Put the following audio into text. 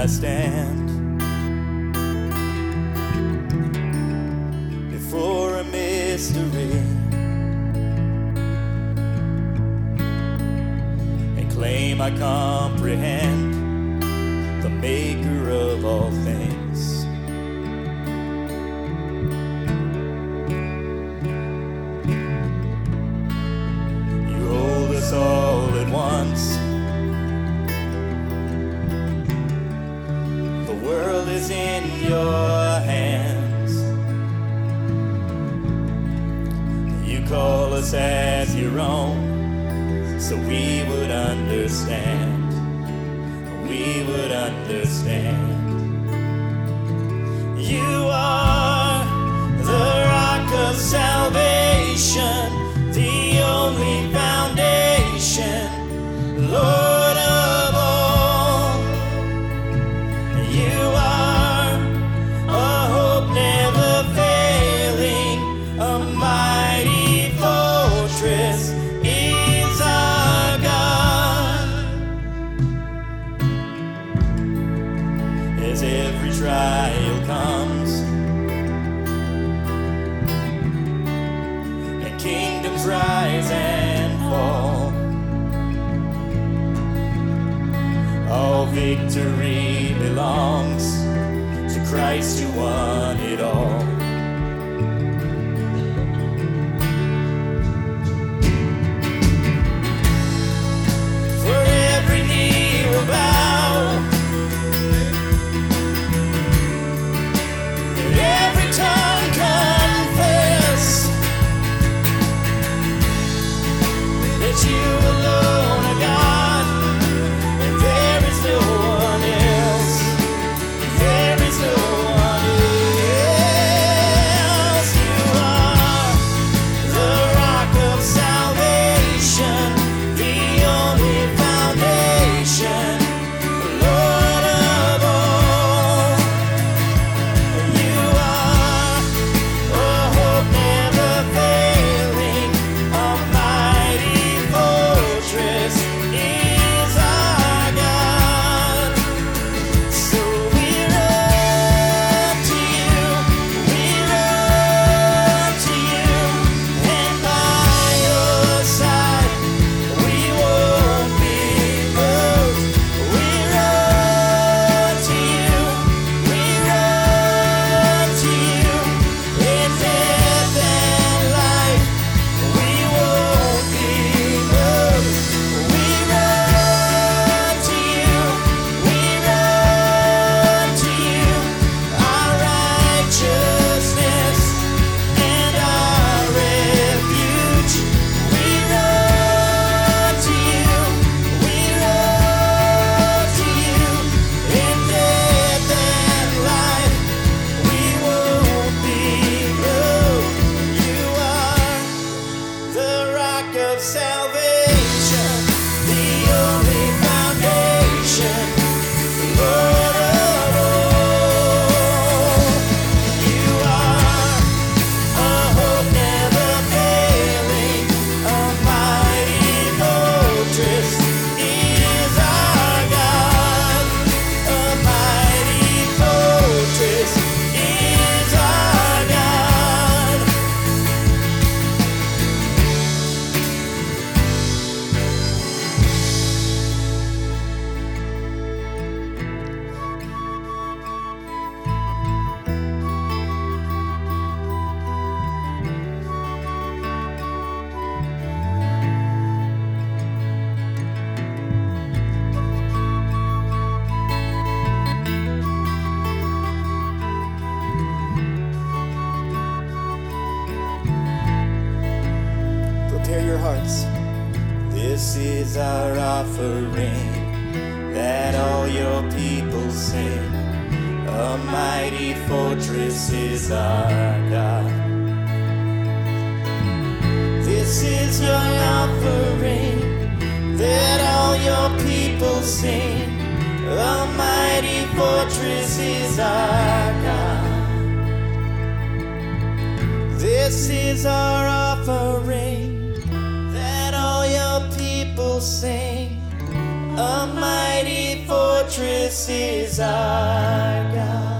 I stand before a mystery and claim I comprehend the maker of all things. Is in your hands. You call us as your own, so we would understand. We would understand. You are rise and fall. All victory belongs to Christ who won it all. Salvation, the only foundation, salvation, This is our offering that all your people sing. A mighty fortress is our God. This is your offering that all your people sing. A mighty fortress is our God. This is our offering sing. A mighty fortress is our God.